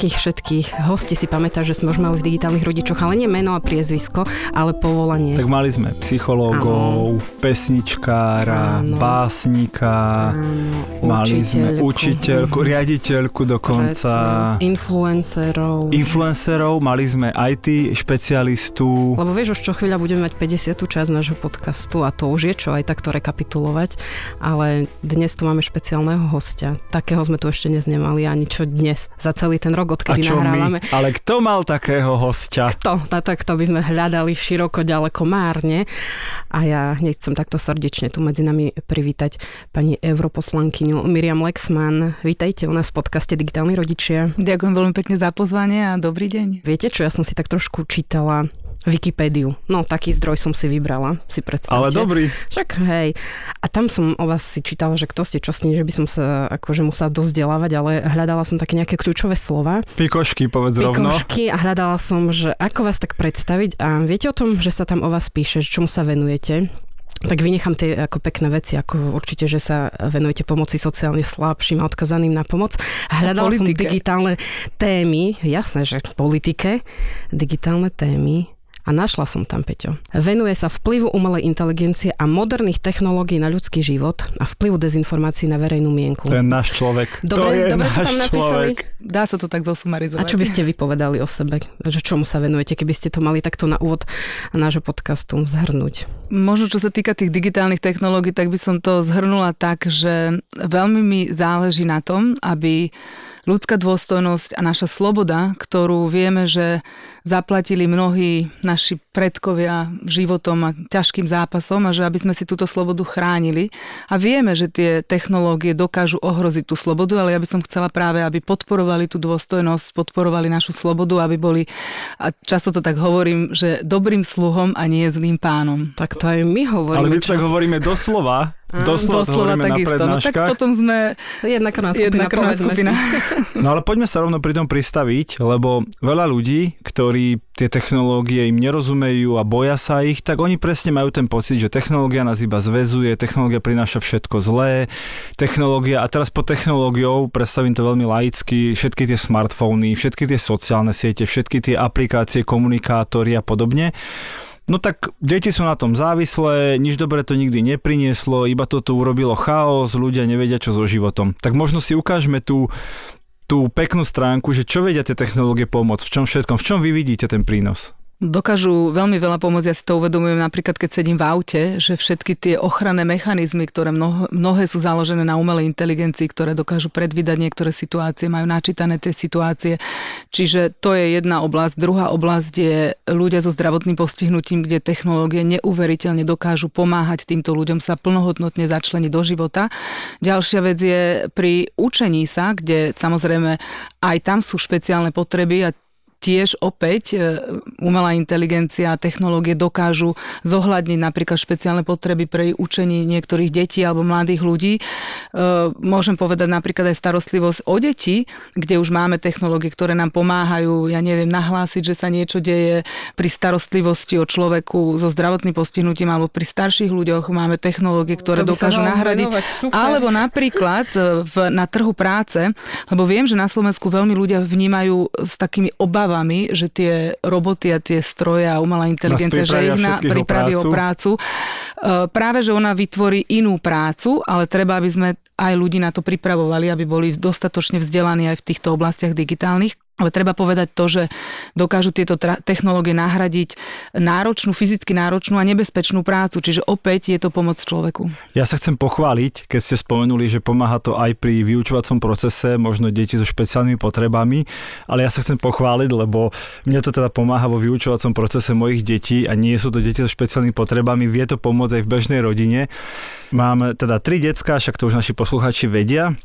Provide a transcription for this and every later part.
Akých všetkých hostí si pamätáš, že sme už mali v digitálnych rodičoch, ale nie meno a priezvisko, ale povolanie. Tak mali sme psychológov, ano. pesničkára, ano. básnika, ano. mali učiteľku. sme učiteľku, riaditeľku dokonca. Presne. Influencerov. Influencerov, mali sme IT špecialistu. Lebo vieš, už čo chvíľa budeme mať 50. časť nášho podcastu a to už je čo aj takto rekapitulovať, ale dnes tu máme špeciálneho hostia. Takého sme tu ešte dnes nemali ani čo dnes za celý ten rok, odkedy a čo nahrávame. My? Ale kto mal takého hostia? Kto? No, tak to by sme hľadali široko, ďaleko, márne. A ja hneď chcem takto srdečne tu medzi nami privítať pani europoslankyňu Miriam Lexman. Vítajte u nás v podcaste Digitálni rodičia. Ďakujem veľmi pekne za pozvanie a dobrý deň. Viete čo, ja som si tak trošku čítala Wikipédiu. No, taký zdroj som si vybrala, si predstavte. Ale dobrý. Však hej. A tam som o vás si čítala, že kto ste, čo ste, že by som sa akože musela dozdelávať, ale hľadala som také nejaké kľúčové slova. Pikošky, povedz Pikošky rovno. Pikošky a hľadala som, že ako vás tak predstaviť a viete o tom, že sa tam o vás píše, čomu sa venujete? tak vynechám tie ako pekné veci, ako určite, že sa venujete pomoci sociálne slabším a odkazaným na pomoc. Hľadala som digitálne témy, jasné, že politike, digitálne témy a našla som tam, Peťo. Venuje sa vplyvu umelej inteligencie a moderných technológií na ľudský život a vplyvu dezinformácií na verejnú mienku. To je náš človek. Dobre, to je dobre náš to tam napísali? človek. Dá sa to tak zosumarizovať. A čo by ste vypovedali o sebe? Že čomu sa venujete, keby ste to mali takto na úvod nášho podcastu zhrnúť? Možno čo sa týka tých digitálnych technológií, tak by som to zhrnula tak, že veľmi mi záleží na tom, aby ľudská dôstojnosť a naša sloboda, ktorú vieme, že zaplatili mnohí naši predkovia životom a ťažkým zápasom a že aby sme si túto slobodu chránili. A vieme, že tie technológie dokážu ohroziť tú slobodu, ale ja by som chcela práve, aby podporovali tú dôstojnosť, podporovali našu slobodu, aby boli, a často to tak hovorím, že dobrým sluhom a nie zlým pánom. Tak to aj my hovoríme. Ale my tak hovoríme doslova, Doslova, doslova takisto. No tak potom sme jedna krvná skupina, jedna krvná skupina. No ale poďme sa rovno pri tom pristaviť, lebo veľa ľudí, ktorí tie technológie im nerozumejú a boja sa ich, tak oni presne majú ten pocit, že technológia nás iba zväzuje, technológia prináša všetko zlé, technológia, a teraz po technológiou, predstavím to veľmi laicky, všetky tie smartfóny, všetky tie sociálne siete, všetky tie aplikácie, komunikátory a podobne, No tak deti sú na tom závislé, nič dobre to nikdy neprinieslo, iba to tu urobilo chaos, ľudia nevedia čo so životom. Tak možno si ukážeme tú, tú peknú stránku, že čo vedia tie technológie pomôcť, v čom všetkom, v čom vy vidíte ten prínos? Dokážu veľmi veľa pomôcť, ja si to uvedomujem napríklad, keď sedím v aute, že všetky tie ochranné mechanizmy, ktoré mnoho, mnohé sú založené na umelej inteligencii, ktoré dokážu predvídať niektoré situácie, majú načítané tie situácie. Čiže to je jedna oblasť. Druhá oblasť je ľudia so zdravotným postihnutím, kde technológie neuveriteľne dokážu pomáhať týmto ľuďom sa plnohodnotne začleniť do života. Ďalšia vec je pri učení sa, kde samozrejme aj tam sú špeciálne potreby a tiež opäť e, umelá inteligencia a technológie dokážu zohľadniť napríklad špeciálne potreby pre učení niektorých detí alebo mladých ľudí. E, môžem povedať napríklad aj starostlivosť o deti, kde už máme technológie, ktoré nám pomáhajú, ja neviem, nahlásiť, že sa niečo deje pri starostlivosti o človeku so zdravotným postihnutím alebo pri starších ľuďoch máme technológie, ktoré dokážu nahradiť. Alebo napríklad e, v, na trhu práce, lebo viem, že na Slovensku veľmi ľudia vnímajú s takými obavami obávami, že tie roboty a tie stroje a umelá inteligencia, že ich na, pripraví o prácu. E, práve, že ona vytvorí inú prácu, ale treba, aby sme aj ľudí na to pripravovali, aby boli dostatočne vzdelaní aj v týchto oblastiach digitálnych. Ale treba povedať to, že dokážu tieto tra- technológie nahradiť náročnú, fyzicky náročnú a nebezpečnú prácu. Čiže opäť je to pomoc človeku. Ja sa chcem pochváliť, keď ste spomenuli, že pomáha to aj pri vyučovacom procese, možno deti so špeciálnymi potrebami, ale ja sa chcem pochváliť, lebo mne to teda pomáha vo vyučovacom procese mojich detí a nie sú to deti so špeciálnymi potrebami, vie to pomôcť aj v bežnej rodine. Mám teda tri decka, však to už naši posluchači vedia,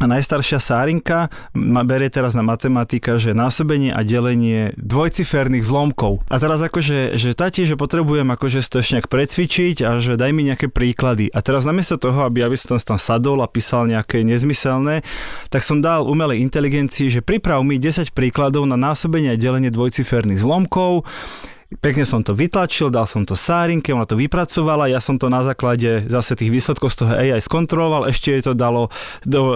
a najstaršia Sárinka ma berie teraz na matematika, že násobenie a delenie dvojciferných zlomkov. A teraz akože, že tati, že potrebujem akože to ešte nejak precvičiť a že daj mi nejaké príklady. A teraz namiesto toho, aby, aby som tam sadol a písal nejaké nezmyselné, tak som dal umelej inteligencii, že priprav mi 10 príkladov na násobenie a delenie dvojciferných zlomkov Pekne som to vytlačil, dal som to Sárinke, ona to vypracovala, ja som to na základe zase tých výsledkov z toho AI skontroloval, ešte jej to dalo do e,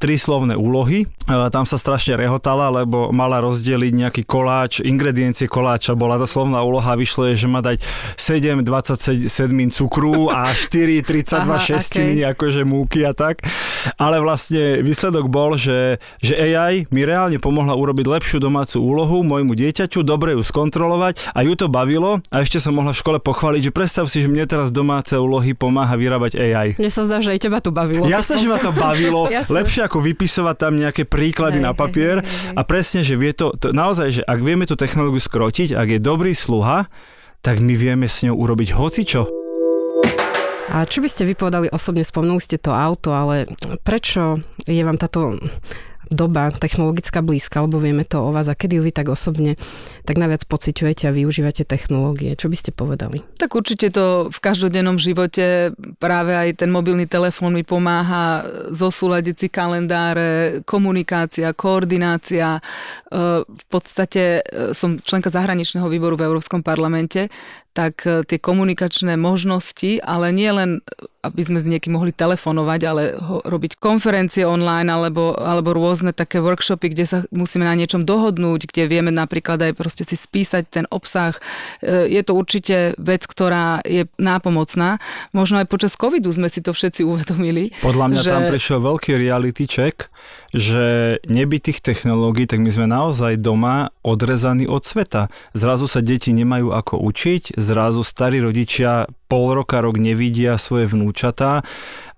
tri slovné úlohy. E, tam sa strašne rehotala, lebo mala rozdeliť nejaký koláč, ingrediencie koláča, bola tá slovná úloha, vyšlo je, že má dať 7 27 cukru a 4 32 Aha, šestiny okay. akože múky a tak. Ale vlastne výsledok bol, že, že AI mi reálne pomohla urobiť lepšiu domácu úlohu môjmu dieťaťu, dobre ju skontrolovať a ju to bavilo a ešte som mohla v škole pochváliť, že predstav si, že mne teraz domáce úlohy pomáha vyrábať AI. Mne sa zdá, že aj teba to bavilo. Jasne, že ma to bavilo. Lepšie ako vypisovať tam nejaké príklady hej, na papier. Hej, hej, hej. A presne, že vie to, to, naozaj, že ak vieme tú technológiu skrotiť, ak je dobrý sluha, tak my vieme s ňou urobiť hocičo. A čo by ste vypovedali osobne, spomnuli ste to auto, ale prečo je vám táto doba technologická blízka, lebo vieme to o vás a kedy ju vy tak osobne tak najviac pociťujete a využívate technológie. Čo by ste povedali? Tak určite to v každodennom živote práve aj ten mobilný telefón mi pomáha zosúľadiť si kalendáre, komunikácia, koordinácia. E, v podstate e, som členka zahraničného výboru v Európskom parlamente, tak e, tie komunikačné možnosti, ale nie len aby sme s niekým mohli telefonovať, ale ho, robiť konferencie online alebo, alebo rôzne také workshopy, kde sa musíme na niečom dohodnúť, kde vieme napríklad aj proste si spísať ten obsah. E, je to určite vec, ktorá je nápomocná. Možno aj počas covidu sme si to všetci uvedomili. Podľa mňa že... tam prišiel veľký reality check, že neby tých technológií, tak my sme naozaj doma odrezaní od sveta. Zrazu sa deti nemajú ako učiť, zrazu starí rodičia pol roka, rok nevidia svoje vnúčatá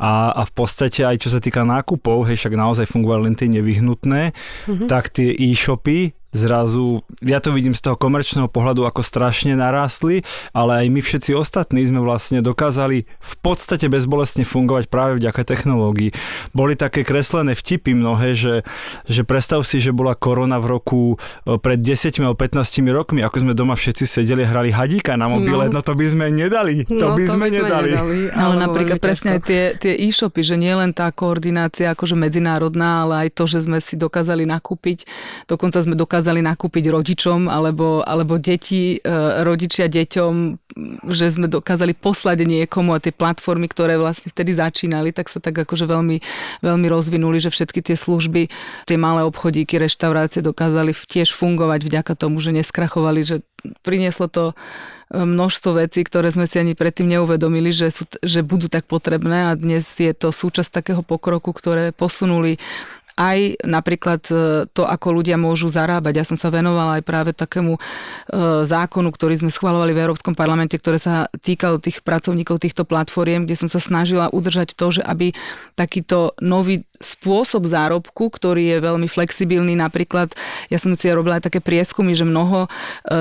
a, a v podstate aj čo sa týka nákupov, hej, však naozaj fungovali len tie nevyhnutné, mm-hmm. tak tie e-shopy zrazu, ja to vidím z toho komerčného pohľadu, ako strašne narástli, ale aj my všetci ostatní sme vlastne dokázali v podstate bezbolestne fungovať práve vďaka technológii. Boli také kreslené vtipy mnohé, že, že predstav si, že bola korona v roku e, pred 10 alebo 15 rokmi, ako sme doma všetci sedeli a hrali hadíka na mobile, no, no to by sme nedali. To no, by sme to by nedali. nedali. Ale napríklad presne aj tie, tie e-shopy, že nie len tá koordinácia akože medzinárodná, ale aj to, že sme si dokázali nakúpiť, dokonca sme dokázali dokázali nakúpiť rodičom alebo, alebo deti, e, rodičia deťom, že sme dokázali poslať niekomu a tie platformy, ktoré vlastne vtedy začínali, tak sa tak akože veľmi, veľmi rozvinuli, že všetky tie služby, tie malé obchodíky, reštaurácie dokázali tiež fungovať vďaka tomu, že neskrachovali, že prinieslo to e, množstvo vecí, ktoré sme si ani predtým neuvedomili, že, sú, že budú tak potrebné a dnes je to súčasť takého pokroku, ktoré posunuli aj napríklad e, to, ako ľudia môžu zarábať. Ja som sa venovala aj práve takému e, zákonu, ktorý sme schvalovali v Európskom parlamente, ktoré sa týkalo tých pracovníkov týchto platformiem, kde som sa snažila udržať to, že aby takýto nový spôsob zárobku, ktorý je veľmi flexibilný. Napríklad, ja som si robila aj také prieskumy, že mnoho e,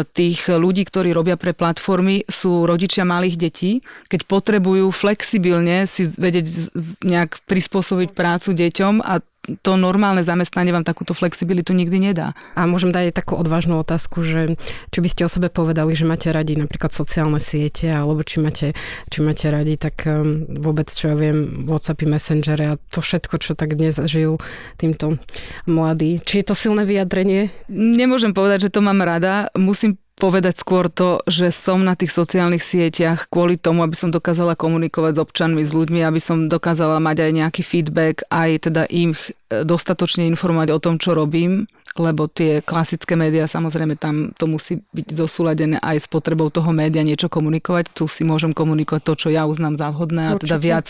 tých ľudí, ktorí robia pre platformy, sú rodičia malých detí. Keď potrebujú flexibilne si vedieť nejak prispôsobiť prácu deťom a to normálne zamestnanie vám takúto flexibilitu nikdy nedá. A môžem dať aj takú odvážnu otázku, že či by ste o sebe povedali, že máte radi napríklad sociálne siete, alebo či máte, či máte radi tak um, vôbec, čo ja viem, Whatsappy, Messenger a to všetko, čo tak dnes žijú týmto mladí. Či je to silné vyjadrenie? Nemôžem povedať, že to mám rada. Musím povedať skôr to, že som na tých sociálnych sieťach kvôli tomu, aby som dokázala komunikovať s občanmi, s ľuďmi, aby som dokázala mať aj nejaký feedback, aj teda im e, dostatočne informovať o tom, čo robím lebo tie klasické médiá, samozrejme tam to musí byť zosúladené aj s potrebou toho média niečo komunikovať. Tu si môžem komunikovať to, čo ja uznám za vhodné a teda viac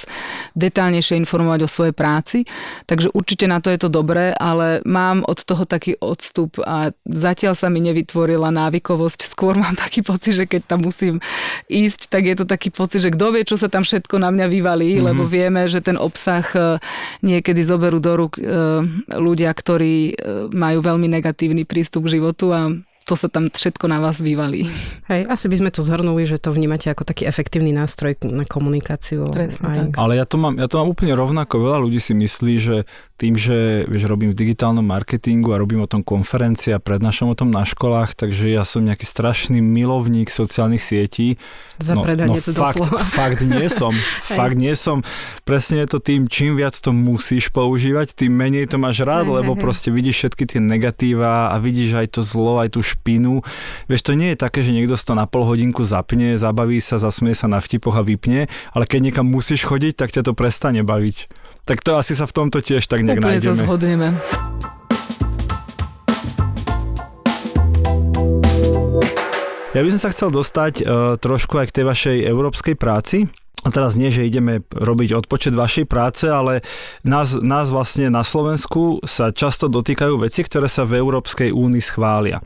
detálnejšie informovať o svojej práci. Takže určite na to je to dobré, ale mám od toho taký odstup a zatiaľ sa mi nevytvorila návykovosť. Skôr mám taký pocit, že keď tam musím ísť, tak je to taký pocit, že kto vie, čo sa tam všetko na mňa vyvalí, mm-hmm. lebo vieme, že ten obsah e, niekedy zoberú do rúk e, ľudia, ktorí e, majú veľmi negatívny prístup k životu a to sa tam všetko na vás vyvalí. Hej, asi by sme to zhrnuli, že to vnímate ako taký efektívny nástroj na komunikáciu. Presne aj. tak. Ale ja to, mám, ja to mám úplne rovnako. Veľa ľudí si myslí, že tým, že vieš, robím v digitálnom marketingu a robím o tom konferencie a prednášam o tom na školách, takže ja som nejaký strašný milovník sociálnych sietí. Za no, no, to fakt, doslova. fakt nie som. fakt nie som. Presne je to tým, čím viac to musíš používať, tým menej to máš rád, Hej, lebo hej, hej. proste vidíš všetky tie negatíva a vidíš aj to zlo, aj tú špinu. Vieš, to nie je také, že niekto si to na pol hodinku zapne, zabaví sa, zasmie sa na vtipoch a vypne, ale keď niekam musíš chodiť, tak ťa to prestane baviť. Tak to asi sa v tomto tiež tak nejak Úplne sa nájdeme. zhodneme. Ja by som sa chcel dostať uh, trošku aj k tej vašej európskej práci. A teraz nie, že ideme robiť odpočet vašej práce, ale nás, nás vlastne na Slovensku sa často dotýkajú veci, ktoré sa v Európskej únii schvália.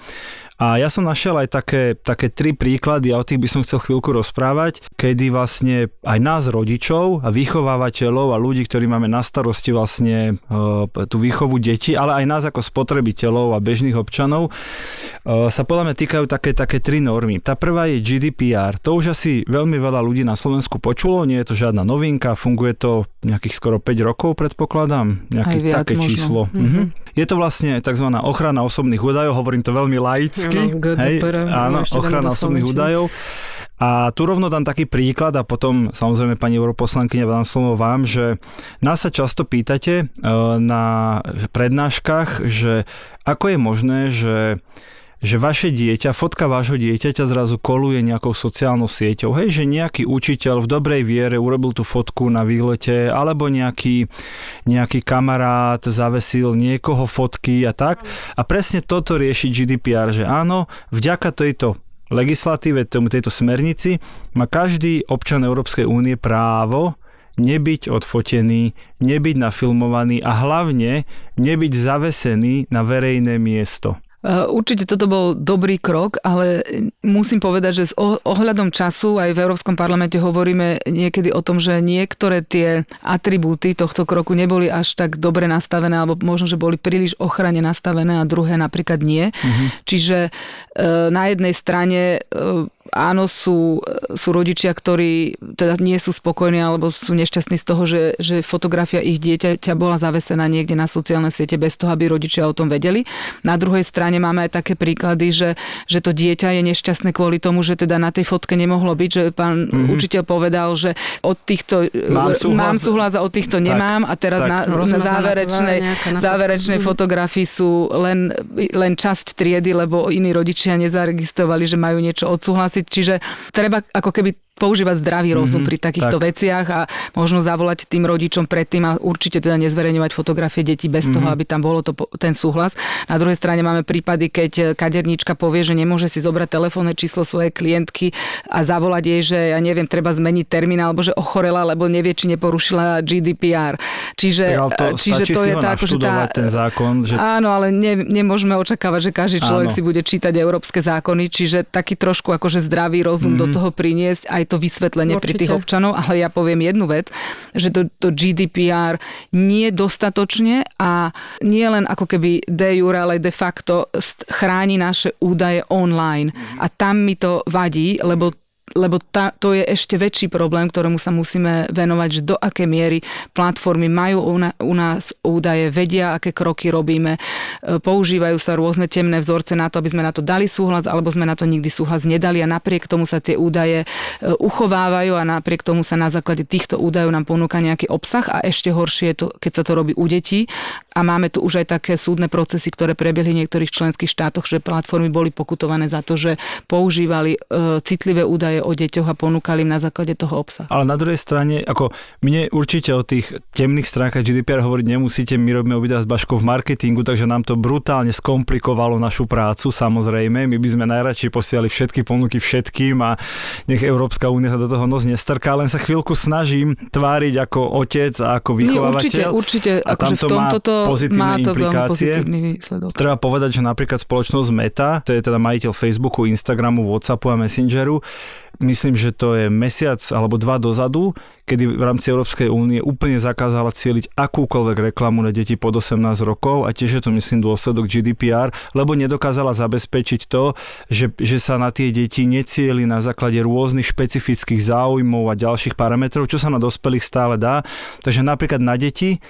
A ja som našiel aj také, také tri príklady a o tých by som chcel chvíľku rozprávať, kedy vlastne aj nás rodičov a vychovávateľov a ľudí, ktorí máme na starosti vlastne e, tú výchovu detí, ale aj nás ako spotrebiteľov a bežných občanov, e, sa podľa mňa týkajú také, také tri normy. Tá prvá je GDPR. To už asi veľmi veľa ľudí na Slovensku počulo, nie je to žiadna novinka, funguje to nejakých skoro 5 rokov, predpokladám. Nejaké také možno. číslo. Mhm. Je to vlastne tzv. ochrana osobných údajov, hovorím to veľmi laicky. Áno, GDPR, áno, ochrana osobných údajov. A tu rovno dám taký príklad a potom samozrejme pani europoslankyňa dám slovo vám, že nás sa často pýtate e, na prednáškach, že ako je možné, že že vaše dieťa, fotka vášho dieťaťa zrazu koluje nejakou sociálnou sieťou. Hej, že nejaký učiteľ v dobrej viere urobil tú fotku na výlete, alebo nejaký, nejaký kamarát zavesil niekoho fotky a tak. A presne toto rieši GDPR, že áno, vďaka tejto legislatíve, tejto smernici, má každý občan Európskej únie právo nebyť odfotený, nebyť nafilmovaný a hlavne nebyť zavesený na verejné miesto. Uh, Určite toto bol dobrý krok, ale musím povedať, že s oh- ohľadom času aj v Európskom parlamente hovoríme niekedy o tom, že niektoré tie atribúty tohto kroku neboli až tak dobre nastavené, alebo možno, že boli príliš ochrane nastavené a druhé napríklad nie. Čiže uh, na jednej strane uh, áno, sú, sú rodičia, ktorí teda nie sú spokojní alebo sú nešťastní z toho, že, že fotografia ich dieťaťa bola zavesená niekde na sociálne siete bez toho, aby rodičia o tom vedeli. Na druhej strane máme aj také príklady, že, že to dieťa je nešťastné kvôli tomu, že teda na tej fotke nemohlo byť, že pán mm-hmm. učiteľ povedal, že od týchto Mám súhlas. mám súhlas a od týchto nemám a teraz tak. na, na záverečnej, na záverečnej fotke. fotografii sú len, len časť triedy, lebo iní rodičia nezaregistrovali, že majú niečo odsúhlasiť. Čiže treba ako keby používať zdravý rozum Mhm, pri takýchto tak. veciach a možno zavolať tým rodičom predtým a určite teda nezverejňovať fotografie detí bez toho, aby tam bolo to, ten súhlas. Na druhej strane máme prípady, keď kaderníčka povie, že nemôže si zobrať telefónne číslo svojej klientky a zavolať jej, že ja neviem, treba zmeniť termín alebo že ochorela, lebo nevie, či neporušila GDPR. Čiže, Tak, to, čiže stačí to je tá, akože tá, ten zákon, že Áno, ale ne, nemôžeme očakávať, že každý človek Áno. si bude čítať európske zákony, čiže taký trošku akože zdravý rozum mm. do toho priniesť, aj to vysvetlenie pri tých Určite. občanov, ale ja poviem jednu vec, že to, to GDPR nie dostatočne a nie len ako keby de jure, ale de facto chráni naše údaje online. A tam mi to vadí, lebo lebo tá, to je ešte väčší problém, ktorému sa musíme venovať, že do aké miery platformy majú u, na, u nás údaje, vedia, aké kroky robíme, e, používajú sa rôzne temné vzorce na to, aby sme na to dali súhlas, alebo sme na to nikdy súhlas nedali. A napriek tomu sa tie údaje e, uchovávajú a napriek tomu sa na základe týchto údajov nám ponúka nejaký obsah. A ešte horšie je to, keď sa to robí u detí. A máme tu už aj také súdne procesy, ktoré prebiehli v niektorých členských štátoch, že platformy boli pokutované za to, že používali e, citlivé údaje údaje o deťoch a ponúkali im na základe toho obsah. Ale na druhej strane, ako mne určite o tých temných stránkach GDPR hovoriť nemusíte, my robíme obidva s Baškou v marketingu, takže nám to brutálne skomplikovalo našu prácu, samozrejme. My by sme najradšej posielali všetky ponuky všetkým a nech Európska únia sa do toho nos nestrká, len sa chvíľku snažím tváriť ako otec a ako vychovávateľ. Nie, určite, určite. A akože v tomto to má to implikácie. výsledok. Treba povedať, že napríklad spoločnosť Meta, to je teda majiteľ Facebooku, Instagramu, Whatsappu a Messengeru, myslím, že to je mesiac alebo dva dozadu, kedy v rámci Európskej únie úplne zakázala cieliť akúkoľvek reklamu na deti pod 18 rokov a tiež je to myslím dôsledok GDPR, lebo nedokázala zabezpečiť to, že, že sa na tie deti necieli na základe rôznych špecifických záujmov a ďalších parametrov, čo sa na dospelých stále dá. Takže napríklad na deti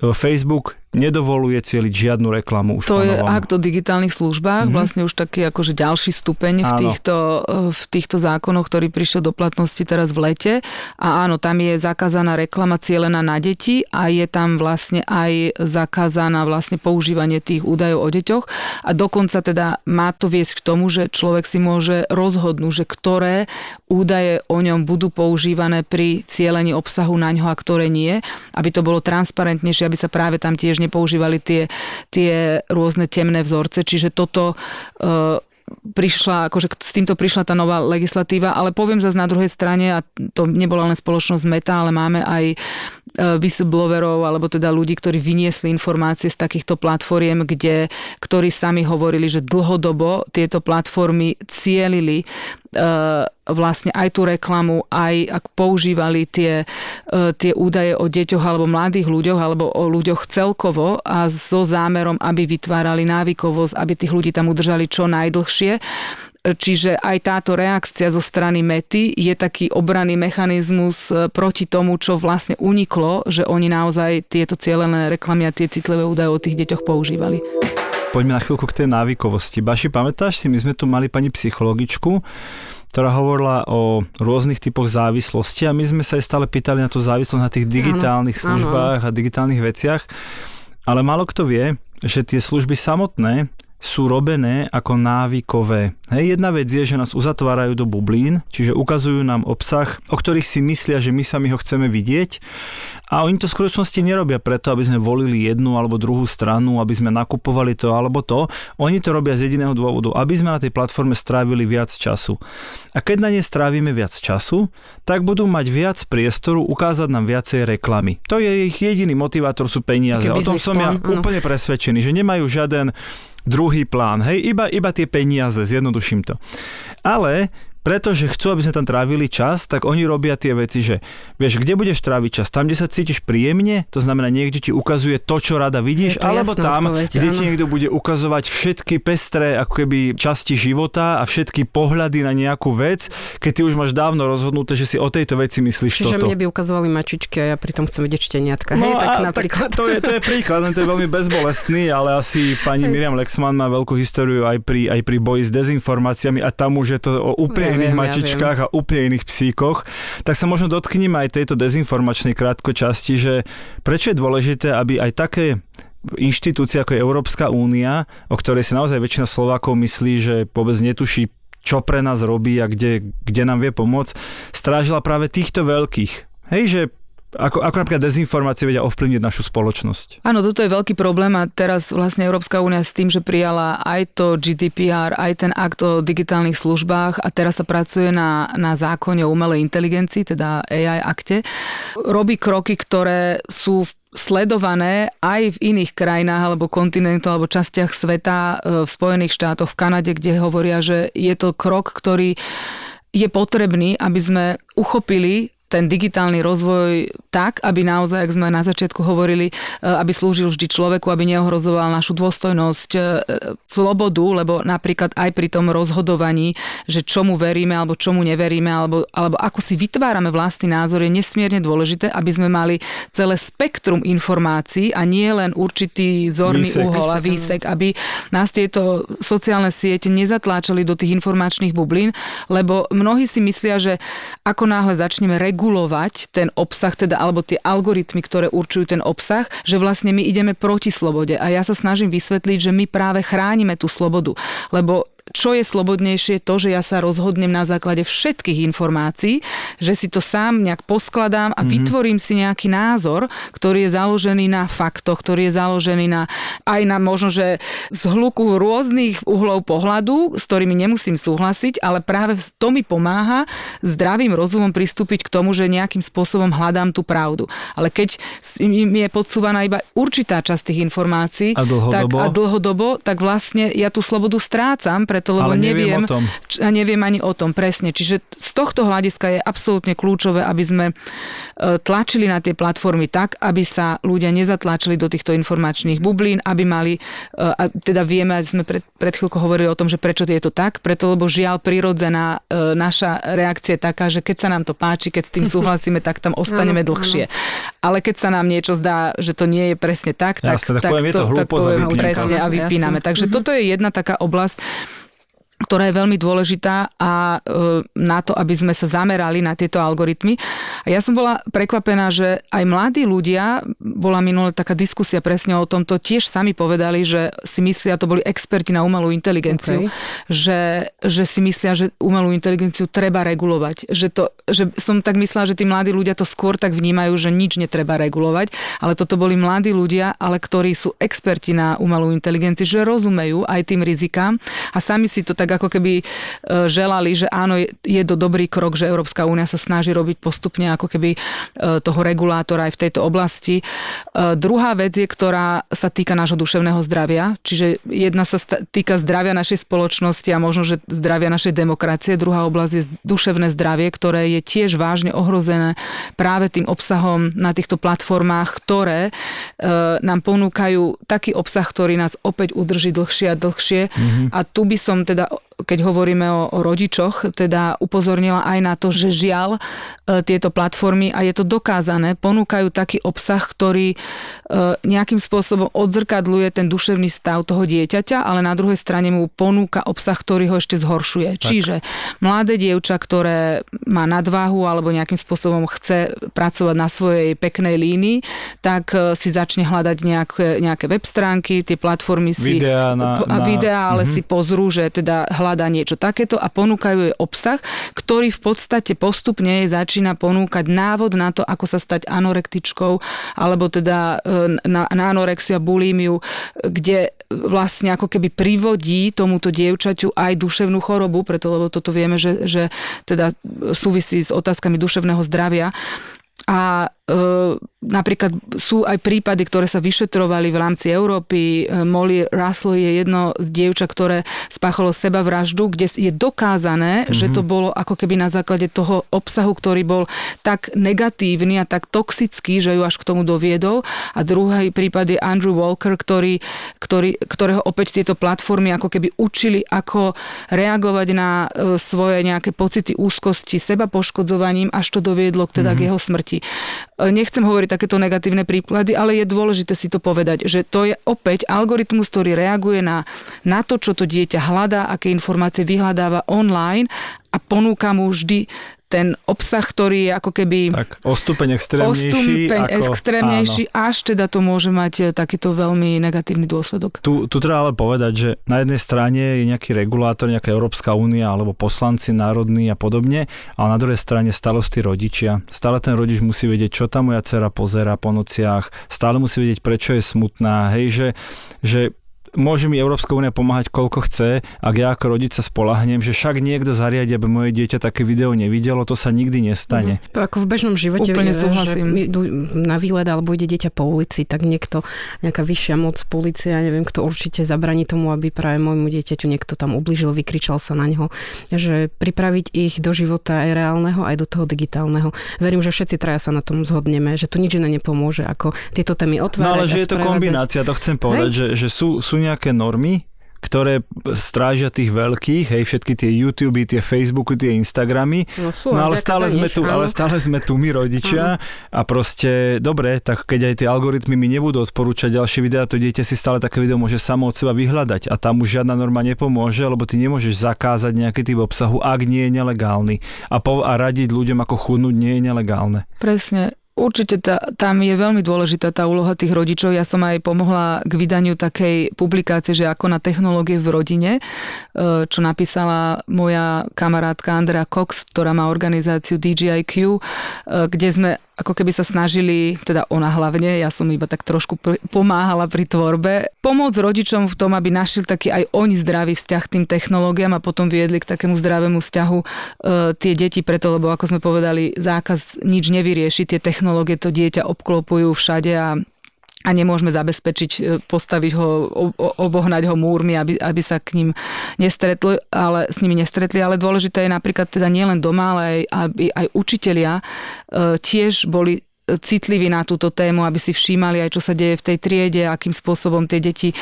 Facebook nedovoluje cieliť žiadnu reklamu už To je akt o digitálnych službách, mm-hmm. vlastne už taký akože ďalší stupeň v týchto, v týchto zákonoch, ktorý prišiel do platnosti teraz v lete. A áno, tam je zakázaná reklama cielená na deti a je tam vlastne aj zakázaná vlastne používanie tých údajov o deťoch. A dokonca teda má to viesť k tomu, že človek si môže rozhodnúť, že ktoré údaje o ňom budú používané pri cielení obsahu na ňo a ktoré nie, aby to bolo transparentnejšie, aby sa práve tam tiež nepoužívali tie, tie rôzne temné vzorce, čiže toto uh, prišla, akože s týmto prišla tá nová legislatíva, ale poviem zase na druhej strane, a to nebola len spoločnosť Meta, ale máme aj e, whistleblowerov, alebo teda ľudí, ktorí vyniesli informácie z takýchto platformiem, kde, ktorí sami hovorili, že dlhodobo tieto platformy cielili vlastne aj tú reklamu, aj ak používali tie, e, tie údaje o deťoch alebo mladých ľuďoch alebo o ľuďoch celkovo a so zámerom, aby vytvárali návykovosť, aby tých ľudí tam udržali čo najdlhšie. Čiže aj táto reakcia zo strany Mety je taký obranný mechanizmus e, proti tomu, čo vlastne uniklo, že oni naozaj tieto cieľené reklamy a tie citlivé údaje o tých deťoch používali. Poďme na chvíľku k tej návykovosti. Baši, pamätáš si, my sme tu mali pani psychologičku, ktorá hovorila o rôznych typoch závislosti a my sme sa aj stále pýtali na tú závislosť na tých digitálnych áno, službách áno. a digitálnych veciach. Ale málo kto vie, že tie služby samotné sú robené ako návykové. Hej, jedna vec je, že nás uzatvárajú do bublín, čiže ukazujú nám obsah, o ktorých si myslia, že my sami ho chceme vidieť a oni to v skutočnosti nerobia preto, aby sme volili jednu alebo druhú stranu, aby sme nakupovali to alebo to. Oni to robia z jediného dôvodu, aby sme na tej platforme strávili viac času. A keď na nej strávime viac času, tak budú mať viac priestoru ukázať nám viacej reklamy. To je ich jediný motivátor, sú peniaze. O tom som ja úplne presvedčený, že nemajú žiaden druhý plán, hej, iba, iba tie peniaze, zjednoduším to. Ale pretože chcú, aby sme tam trávili čas, tak oni robia tie veci, že vieš, kde budeš tráviť čas? Tam, kde sa cítiš príjemne, to znamená niekde ti ukazuje to, čo rada vidíš, alebo tam, odpoveď, kde áno. ti niekto bude ukazovať všetky pestré ako keby časti života a všetky pohľady na nejakú vec, keď ty už máš dávno rozhodnuté, že si o tejto veci myslíš Čiže toto. mne by ukazovali mačičky a ja pritom chcem vidieť šteniatka. No Hej, tak napríklad. Tak to, je, to je príklad, len to je veľmi bezbolestný, ale asi pani Miriam Lexman má veľkú históriu aj pri, aj pri boji s dezinformáciami a tam už je to úplne úplne iných mačičkách ja a úplne iných psíkoch, tak sa možno dotkneme aj tejto dezinformačnej krátko časti, že prečo je dôležité, aby aj také inštitúcie ako je Európska únia, o ktorej si naozaj väčšina Slovákov myslí, že vôbec netuší, čo pre nás robí a kde, kde nám vie pomôcť, strážila práve týchto veľkých. Hej, že ako, ako napríklad dezinformácie vedia ovplyvniť našu spoločnosť? Áno, toto je veľký problém a teraz vlastne Európska únia s tým, že prijala aj to GDPR, aj ten akt o digitálnych službách a teraz sa pracuje na, na zákone o umelej inteligencii, teda AI akte, robí kroky, ktoré sú sledované aj v iných krajinách alebo kontinentoch alebo častiach sveta, e, v Spojených štátoch, v Kanade, kde hovoria, že je to krok, ktorý je potrebný, aby sme uchopili ten digitálny rozvoj tak, aby naozaj, ak sme na začiatku hovorili, e, aby slúžil vždy človeku, aby neohrozoval našu dôstojnosť, e, slobodu, lebo napríklad aj pri tom rozhodovaní, že čomu veríme alebo čomu neveríme, alebo, alebo ako si vytvárame vlastný názor, je nesmierne dôležité, aby sme mali celé spektrum informácií a nie len určitý zorný výsek. uhol a výsek, aby nás tieto sociálne siete nezatláčali do tých informačných bublín, lebo mnohí si myslia, že ako náhle začneme regulovať regulovať ten obsah, teda alebo tie algoritmy, ktoré určujú ten obsah, že vlastne my ideme proti slobode. A ja sa snažím vysvetliť, že my práve chránime tú slobodu. Lebo čo je slobodnejšie, to, že ja sa rozhodnem na základe všetkých informácií, že si to sám nejak poskladám a mm-hmm. vytvorím si nejaký názor, ktorý je založený na faktoch, ktorý je založený na aj na možno, že z hluku rôznych uhlov pohľadu, s ktorými nemusím súhlasiť, ale práve to mi pomáha zdravým rozumom pristúpiť k tomu, že nejakým spôsobom hľadám tú pravdu. Ale keď mi je podsúvaná iba určitá časť tých informácií a dlhodobo, tak, a dlhodobo, tak vlastne ja tú slobodu strácam, preto lebo Ale neviem, neviem o tom. a neviem ani o tom presne. Čiže z tohto hľadiska je absolútne kľúčové, aby sme e, tlačili na tie platformy tak, aby sa ľudia nezatlačili do týchto informačných bublín, aby mali, e, a teda vieme, sme pred, pred chvíľkou hovorili o tom, že prečo je to tak, preto lebo žiaľ prirodzená e, naša reakcia je taká, že keď sa nám to páči, keď s tým súhlasíme, tak tam ostaneme dlhšie. Ale keď sa nám niečo zdá, že to nie je presne tak, tak, Jasne, tak tak, poviem, je to tak hlúposť a poviem vypíname. presne a vypíname. Takže toto je jedna taká oblasť, ktorá je veľmi dôležitá a e, na to, aby sme sa zamerali na tieto algoritmy. A ja som bola prekvapená, že aj mladí ľudia, bola minulá taká diskusia presne o tomto, tiež sami povedali, že si myslia, to boli experti na umelú inteligenciu, Okay. že, že si myslia, že umelú inteligenciu treba regulovať. Že, to, že som tak myslela, že tí mladí ľudia to skôr tak vnímajú, že nič netreba regulovať, ale toto boli mladí ľudia, ale ktorí sú experti na umelú inteligenciu, že rozumejú aj tým rizikám a sami si to tak ako keby e, želali, že áno, je, to dobrý krok, že Európska únia sa snaží robiť postupne ako keby e, toho regulátora aj v tejto oblasti. E, Druhá vec je, ktorá sa týka nášho duševného zdravia, čiže jedna sa týka zdravia našej spoločnosti a možno, že zdravia našej demokracie. Druhá oblasť je duševné zdravie, ktoré je tiež vážne ohrozené práve tým obsahom na týchto platformách, ktoré nám ponúkajú taký obsah, ktorý nás opäť udrží dlhšie a dlhšie. Mm-hmm. A tu by som teda keď hovoríme o, o rodičoch, teda upozornila aj na to, že žiaľ e, tieto platformy, a je to dokázané, ponúkajú taký obsah, ktorý e, nejakým spôsobom odzrkadluje ten duševný stav toho dieťaťa, ale na druhej strane mu ponúka obsah, ktorý ho ešte zhoršuje. Tak. Čiže mladé dievča, ktoré má nadváhu alebo nejakým spôsobom chce pracovať na svojej peknej línii, tak e, si začne hľadať nejaké, nejaké web stránky, tie platformy si... Videá na- na- videá, ale Mhm. si pozrú, že teda hľadá niečo takéto a ponúkajú jej obsah, ktorý v podstate postupne jej začína ponúkať návod na to, ako sa stať anorektičkou, alebo teda e, na, na anorexiu a bulímiu, kde vlastne ako keby privodí tomuto dievčaťu aj duševnú chorobu, preto lebo toto vieme, že, že teda súvisí s otázkami duševného zdravia. A napríklad sú aj prípady, ktoré sa vyšetrovali v rámci Európy. Molly Russell je jedno z dievča, ktoré spáchalo sebavraždu, kde je dokázané, mm-hmm. že to bolo ako keby na základe toho obsahu, ktorý bol tak negatívny a tak toxický, že ju až k tomu doviedol. A druhý prípad je Andrew Walker, ktorý, ktorý, ktorého opäť tieto platformy ako keby učili, ako reagovať na e, svoje nejaké pocity úzkosti seba poškodzovaním, až to doviedlo teda mm-hmm. k jeho smrti. E, Nechcem hovoriť takéto negatívne príklady, ale je dôležité si to povedať, že to je opäť algoritmus, ktorý reaguje na, na to, čo to dieťa hľadá, aké informácie vyhľadáva online a ponúka mu vždy ten obsah, ktorý je ako keby Tak, o stupeň o extrémnejší. stupeň ako, extrémnejší, až teda to môže mať e, takýto veľmi negatívny dôsledok. Tu, tu treba ale povedať, že na jednej strane je nejaký regulátor, nejaká Európska únia alebo poslanci národní a podobne, ale na druhej strane tí rodičia. Stále ten rodič musí vedieť, čo tam moja dcera pozera po nociach, stále musí vedieť, prečo je smutná, hej, že, že môže mi Európska únia pomáhať koľko chce, ak ja ako rodič sa spolahnem, že však niekto zariadi, aby moje dieťa také video nevidelo, to sa nikdy nestane. Mhm. To ako v bežnom živote Úplne vidíme, súhlasím. idú na výlet alebo ide dieťa po ulici, tak niekto, nejaká vyššia moc, policia, neviem, kto určite zabraní tomu, aby práve môjmu dieťaťu niekto tam ubližil, vykričal sa na neho. Že pripraviť ich do života aj reálneho, aj do toho digitálneho. Verím, že všetci traja sa na tom zhodneme, že to nič iné nepomôže, ako tieto témy otvárať No ale že je to kombinácia, to chcem povedať, že, že sú, sú nejaké normy, ktoré strážia tých veľkých, hej, všetky tie YouTube, tie Facebooky, tie Instagramy, No, sú, No ale stále sme nich, tu, áno. ale stále sme tu my rodičia a proste dobre, tak keď aj tie algoritmy mi nebudú odporúčať ďalšie videá, to dieťa si stále také video môže samo od seba vyhľadať a tam už žiadna norma nepomôže, lebo ty nemôžeš zakázať nejaký typ obsahu, ak nie je nelegálny. A, po, a radiť ľuďom ako chudnúť nie je nelegálne. Presne. Určite tá, tam je veľmi dôležitá tá úloha tých rodičov. Ja som aj pomohla k vydaniu takej publikácie, že ako na technológie v rodine, e, čo napísala moja kamarátka Andrea Cox, ktorá má organizáciu DJIQ, e, kde sme ako keby sa snažili, teda ona hlavne, ja som iba tak trošku pr- pomáhala pri tvorbe, pomôcť rodičom v tom, aby našli taký aj oni zdravý vzťah tým technológiám a potom viedli k takému zdravému vzťahu e, tie deti preto, lebo ako sme povedali, zákaz nič nevyrieši, tie technológie to dieťa obklopujú všade a a nemôžeme zabezpečiť, e, postaviť ho, obohnať ho múrmi, aby, aby sa k ním nestretli, ale s nimi nestretli. Ale dôležité je napríklad teda nielen doma, ale aj, aby aj učitelia e, tiež boli citliví na túto tému, aby si všímali aj, čo sa deje v tej triede, akým spôsobom tie deti e,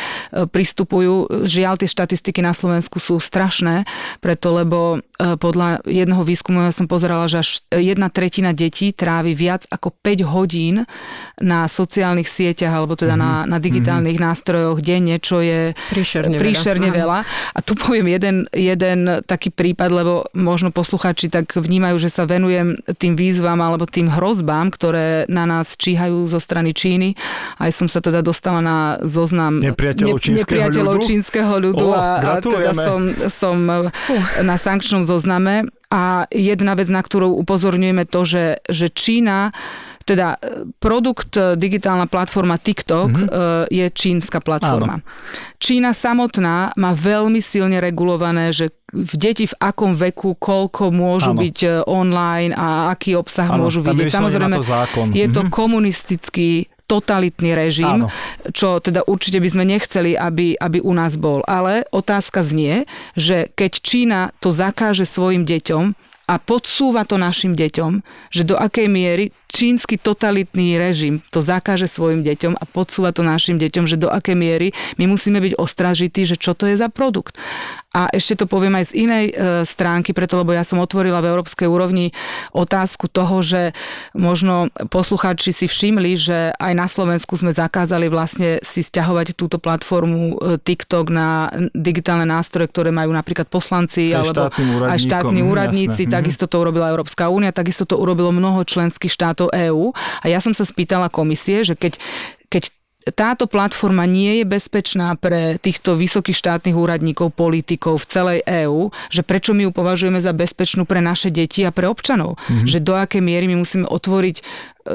pristupujú. Žiaľ, tie štatistiky na Slovensku sú strašné, preto lebo e, podľa jedného výskumu ja som pozerala, že až jedna tretina detí trávi viac ako 5 hodín na sociálnych sieťach alebo teda mm-hmm. na, na digitálnych mm-hmm. nástrojoch denne, čo je príšerne, príšerne veľa. veľa. A tu poviem jeden, jeden taký prípad, lebo možno posluchači tak vnímajú, že sa venujem tým výzvam alebo tým hrozbám, ktoré na nás číhajú zo strany Číny. Aj som sa teda dostala na zoznam nepriateľov čínskeho nepriateľov ľudu, čínskeho ľudu oh, a, a teda som, som na sankčnom zozname. A jedna vec, na ktorú upozorňujeme to, že, že Čína teda e, produkt, e, digitálna platforma TikTok mm-hmm. je čínska platforma. Áno. Čína samotná má veľmi silne regulované, že v deti v akom veku, koľko môžu Áno. byť online a aký obsah Áno, môžu vidieť. Samozrejme, to zákon. je to mm-hmm. komunistický totalitný režim, Áno. čo teda určite by sme nechceli, aby, aby u nás bol. Ale otázka znie, že keď Čína to zakáže svojim deťom a podsúva to našim deťom, že do akej miery čínsky totalitný režim to zakáže svojim deťom a podsúva to našim deťom, že do akej miery my musíme byť ostražití, že čo to je za produkt. A ešte to poviem aj z inej e, stránky, preto lebo ja som otvorila v európskej úrovni otázku toho, že možno poslucháči si všimli, že aj na Slovensku sme zakázali vlastne si stiahovať túto platformu e, TikTok na digitálne nástroje, ktoré majú napríklad poslanci aj alebo aj štátni úradníci. Jasné. Mhm. Takisto to urobila Európska únia, takisto to urobilo mnoho členských štátov EÚ. A ja som sa spýtala komisie, že keď, keď táto platforma nie je bezpečná pre týchto vysokých štátnych úradníkov, politikov v celej EÚ, že prečo my ju považujeme za bezpečnú pre naše deti a pre občanov. Mm-hmm. Že do akej miery my musíme otvoriť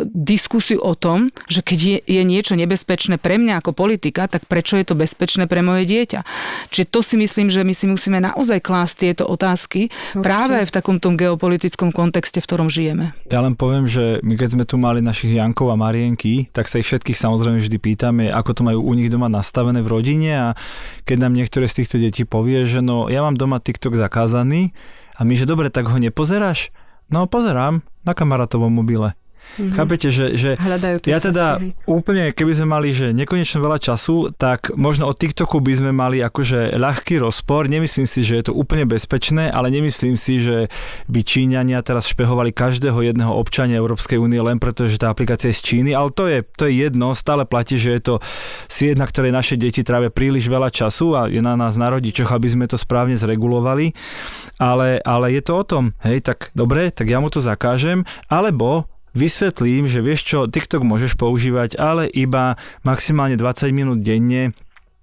diskusiu o tom, že keď je, je niečo nebezpečné pre mňa ako politika, tak prečo je to bezpečné pre moje dieťa. Čiže to si myslím, že my si musíme naozaj klásť tieto otázky Určite. práve v takomto geopolitickom kontexte, v ktorom žijeme. Ja len poviem, že my keď sme tu mali našich Jankov a Marienky, tak sa ich všetkých samozrejme vždy pýtame, ako to majú u nich doma nastavené v rodine a keď nám niektoré z týchto detí povie, že no ja mám doma TikTok zakázaný a my, že dobre, tak ho nepozeráš? No pozerám na kamarátovom mobile. Mm-hmm. Chápete, že, že ja teda cesty, úplne, keby sme mali že nekonečne veľa času, tak možno od TikToku by sme mali akože ľahký rozpor. Nemyslím si, že je to úplne bezpečné, ale nemyslím si, že by Číňania teraz špehovali každého jedného občania Európskej únie len preto, že tá aplikácia je z Číny, ale to je, to je jedno, stále platí, že je to sieť, na ktorej naše deti trávia príliš veľa času a je na nás na rodičoch, aby sme to správne zregulovali. Ale, ale je to o tom, hej, tak dobre, tak ja mu to zakážem, alebo vysvetlím, že vieš čo, TikTok môžeš používať, ale iba maximálne 20 minút denne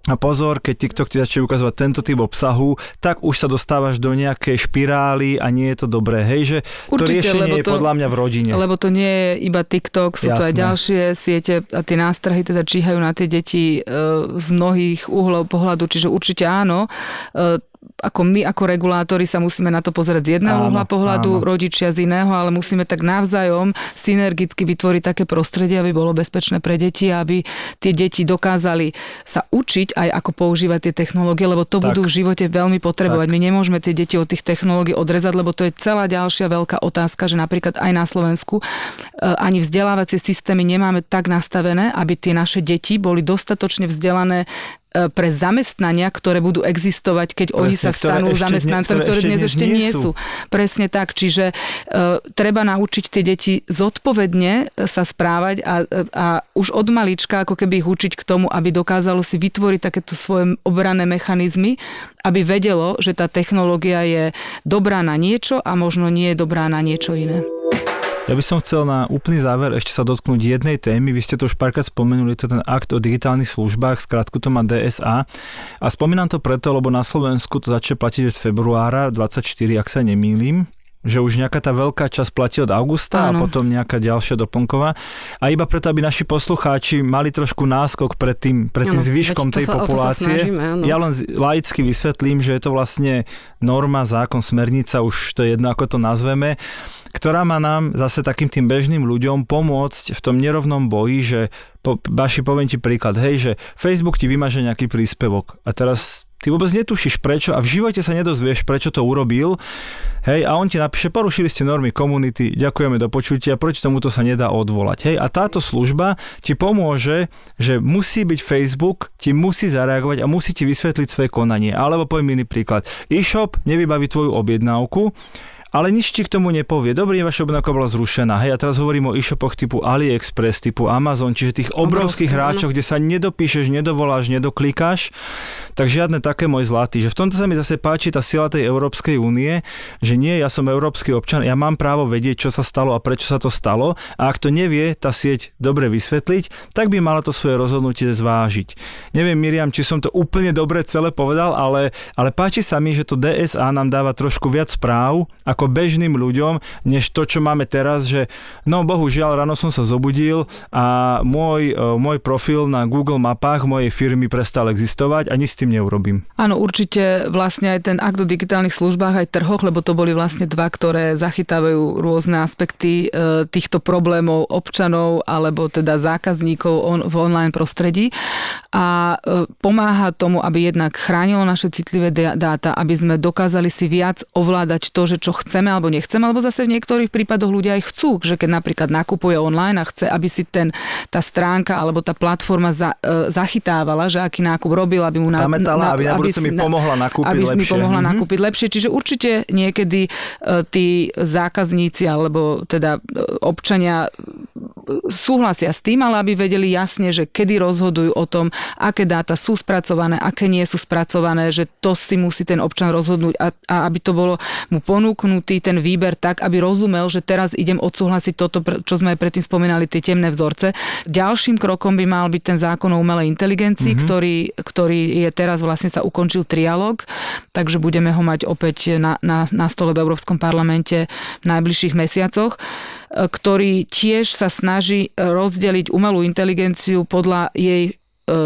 a pozor, keď TikTok ti začne ukazovať tento typ obsahu, tak už sa dostávaš do nejakej špirály a nie je to dobré. Hej, že Určite, to riešenie je to, podľa mňa v rodine. Lebo to nie je iba TikTok, sú Jasné. to aj ďalšie siete a tie nástrahy teda číhajú na tie deti e, z mnohých uhlov pohľadu, čiže určite áno. E, ako my ako regulátori sa musíme na to pozrieť z jedného uhla pohľadu, áno. rodičia z iného, ale musíme tak navzájom synergicky vytvoriť také prostredie, aby bolo bezpečné pre deti, aby tie deti dokázali sa učiť aj ako používať tie technológie, lebo to tak. budú v živote veľmi potrebovať. Tak. My nemôžeme tie deti od tých technológií odrezať, lebo to je celá ďalšia veľká otázka, že napríklad aj na Slovensku e, ani vzdelávacie systémy nemáme tak nastavené, aby tie naše deti boli dostatočne vzdelané pre zamestnania, ktoré budú existovať, keď Presne, oni sa stanú zamestnancami, ktoré, ktoré dnes ešte nie sú. Presne tak, čiže uh, treba naučiť tie deti zodpovedne sa správať a, a už od malička ako keby ich učiť k tomu, aby dokázalo si vytvoriť takéto svoje obrané mechanizmy, aby vedelo, že tá technológia je dobrá na niečo a možno nie je dobrá na niečo iné. Ja by som chcel na úplný záver ešte sa dotknúť jednej témy. Vy ste to už párkrát spomenuli, to je ten akt o digitálnych službách, skrátku to má DSA. A spomínam to preto, lebo na Slovensku to začne platiť od februára 24, ak sa nemýlim že už nejaká tá veľká časť platí od augusta Áno. a potom nejaká ďalšia doplnková. A iba preto, aby naši poslucháči mali trošku náskok pred tým, pred tým zvyškom tej sa, populácie. Snažíme, ja len laicky vysvetlím, že je to vlastne norma, zákon, smernica, už to je jedno, ako to nazveme, ktorá má nám zase takým tým bežným ľuďom pomôcť v tom nerovnom boji, že po, Baši, poviem ti príklad, hej, že Facebook ti vymaže nejaký príspevok a teraz ty vôbec netušíš prečo a v živote sa nedozvieš, prečo to urobil. Hej, a on ti napíše, porušili ste normy komunity, ďakujeme do počutia, proti tomuto sa nedá odvolať. Hej, a táto služba ti pomôže, že musí byť Facebook, ti musí zareagovať a musí ti vysvetliť svoje konanie. Alebo poviem iný príklad. E-shop nevybaví tvoju objednávku, ale nič ti k tomu nepovie. Dobrý, vaša objednávka bola zrušená. Hej, a teraz hovorím o e-shopoch typu AliExpress, typu Amazon, čiže tých obrovských Obrovské, hráčov, kde sa nedopíšeš, nedovoláš, nedoklikáš. Tak žiadne také môj zlatý. Že v tomto sa mi zase páči tá sila tej Európskej únie, že nie, ja som európsky občan, ja mám právo vedieť, čo sa stalo a prečo sa to stalo. A ak to nevie tá sieť dobre vysvetliť, tak by mala to svoje rozhodnutie zvážiť. Neviem, Miriam, či som to úplne dobre celé povedal, ale, ale páči sa mi, že to DSA nám dáva trošku viac správ, ako ako bežným ľuďom, než to, čo máme teraz, že no bohužiaľ ráno som sa zobudil a môj, e, môj profil na Google mapách mojej firmy prestal existovať a nič s tým neurobím. Áno, určite vlastne aj ten akt o digitálnych službách aj trhoch, lebo to boli vlastne dva, ktoré zachytávajú rôzne aspekty e, týchto problémov občanov alebo teda zákazníkov on, v online prostredí a e, pomáha tomu, aby jednak chránilo naše citlivé dáta, aby sme dokázali si viac ovládať to, že čo chceme chceme alebo nechceme, alebo zase v niektorých prípadoch ľudia aj chcú, že keď napríklad nakupuje online a chce, aby si ten, tá stránka alebo tá platforma za, e, zachytávala, že aký nákup robil, aby mu na, Pamätala, na, aby, aby si, mi pomohla nakúpiť aby lepšie. mi pomohla mm-hmm. nakúpiť lepšie. Čiže určite niekedy e, tí zákazníci alebo teda e, občania súhlasia s tým, ale aby vedeli jasne, že kedy rozhodujú o tom, aké dáta sú spracované, aké nie sú spracované, že to si musí ten občan rozhodnúť a, a aby to bolo mu ponúknutý ten výber tak, aby rozumel, že teraz idem odsúhlasiť toto, čo sme aj predtým spomínali, tie temné vzorce. Ďalším krokom by mal byť ten zákon o umelej inteligencii, mm-hmm. ktorý, ktorý je teraz vlastne sa ukončil trialog, takže budeme ho mať opäť na, na, na stole v Európskom parlamente v najbližších mesiacoch ktorý tiež sa snaží rozdeliť umelú inteligenciu podľa jej E,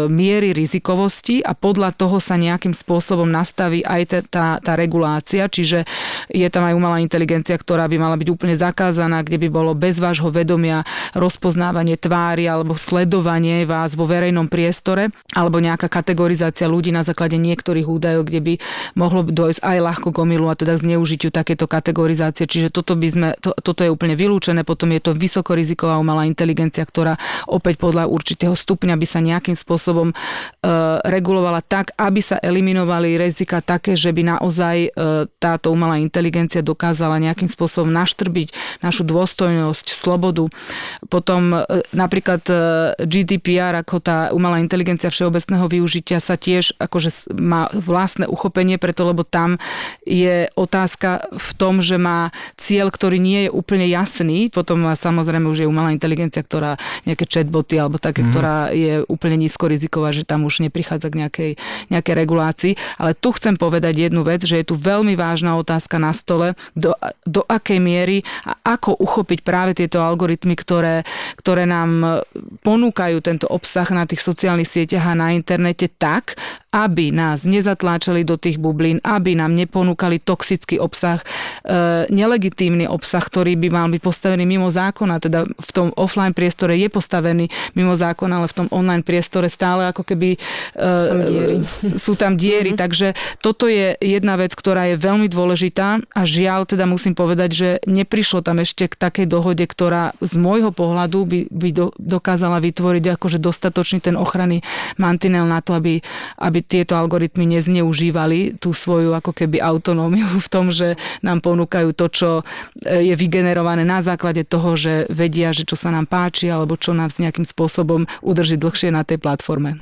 miery rizikovosti a podľa toho sa nejakým spôsobom nastaví aj tá, tá regulácia, čiže je tam aj umelá inteligencia, ktorá by mala byť úplne zakázaná, kde by bolo bez vášho vedomia rozpoznávanie tvári alebo sledovanie vás vo verejnom priestore alebo nejaká kategorizácia ľudí na základe niektorých údajov, kde by mohlo dojsť aj ľahko k omilu a teda zneužitiu takéto kategorizácie. Čiže toto, by sme, to, toto je úplne vylúčené. Potom je to vysokoriziková umelá inteligencia, ktorá opäť podľa určitého stupňa by sa nejakým spôsobom spôsobom e, regulovala tak, aby sa eliminovali rizika také, že by naozaj e, táto umelá inteligencia dokázala nejakým spôsobom naštrbiť našu dôstojnosť, slobodu. Potom e, napríklad GDPR ako tá umelá inteligencia všeobecného využitia sa tiež akože má vlastné uchopenie, preto lebo tam je otázka v tom, že má cieľ, ktorý nie je úplne jasný. Potom samozrejme už je umelá inteligencia, ktorá nejaké chatboty alebo také, mm. ktorá je úplne nízko rizikové, že tam už neprichádza k nejakej, nejakej regulácii. Ale tu chcem povedať jednu vec, že je tu veľmi vážna otázka na stole, do, do akej miery a ako uchopiť práve tieto algoritmy, ktoré, ktoré nám ponúkajú tento obsah na tých sociálnych sieťach a na internete tak, aby nás nezatláčali do tých bublín, aby nám neponúkali toxický obsah, e, nelegitímny obsah, ktorý by mal byť postavený mimo zákona, teda v tom offline priestore je postavený mimo zákona, ale v tom online priestore stále ako keby e, sú tam diery, mm-hmm. takže toto je jedna vec, ktorá je veľmi dôležitá a žiaľ teda musím povedať, že neprišlo tam ešte k takej dohode, ktorá z môjho pohľadu by, by do, dokázala vytvoriť akože dostatočný ten ochranný mantinel na to, aby, aby tieto algoritmy nezneužívali tú svoju ako keby autonómiu v tom, že nám ponúkajú to, čo e, je vygenerované na základe toho, že vedia, že čo sa nám páči alebo čo nás nejakým spôsobom udrží dlhšie na tej platforme.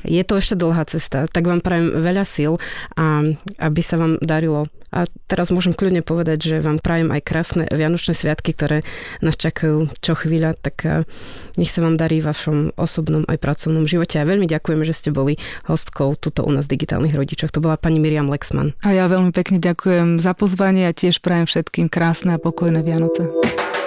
Je to ešte dlhá cesta, tak vám prajem veľa síl a aby sa vám darilo A teraz môžem kľudne povedať, že vám prajem aj krásne Vianočné sviatky, ktoré nás čakajú čo chvíľa, tak eh, nech sa vám darí v vašom osobnom aj pracovnom živote. A veľmi ďakujeme, že ste boli hostkou tuto u nás v digitálnych rodičoch. To bola pani Miriam Lexman. A ja veľmi pekne ďakujem za pozvanie a tiež prajem všetkým krásne a pokojné Vianoce.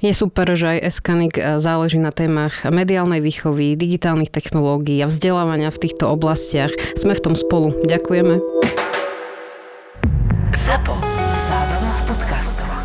Je super, že aj Eskanik eh, záleží na témach mediálnej výchovy, digitálnych technológií a vzdelávania v týchto oblastiach. Sme v tom spolu. Ďakujeme. Zapo. Zábrná v podcastovách.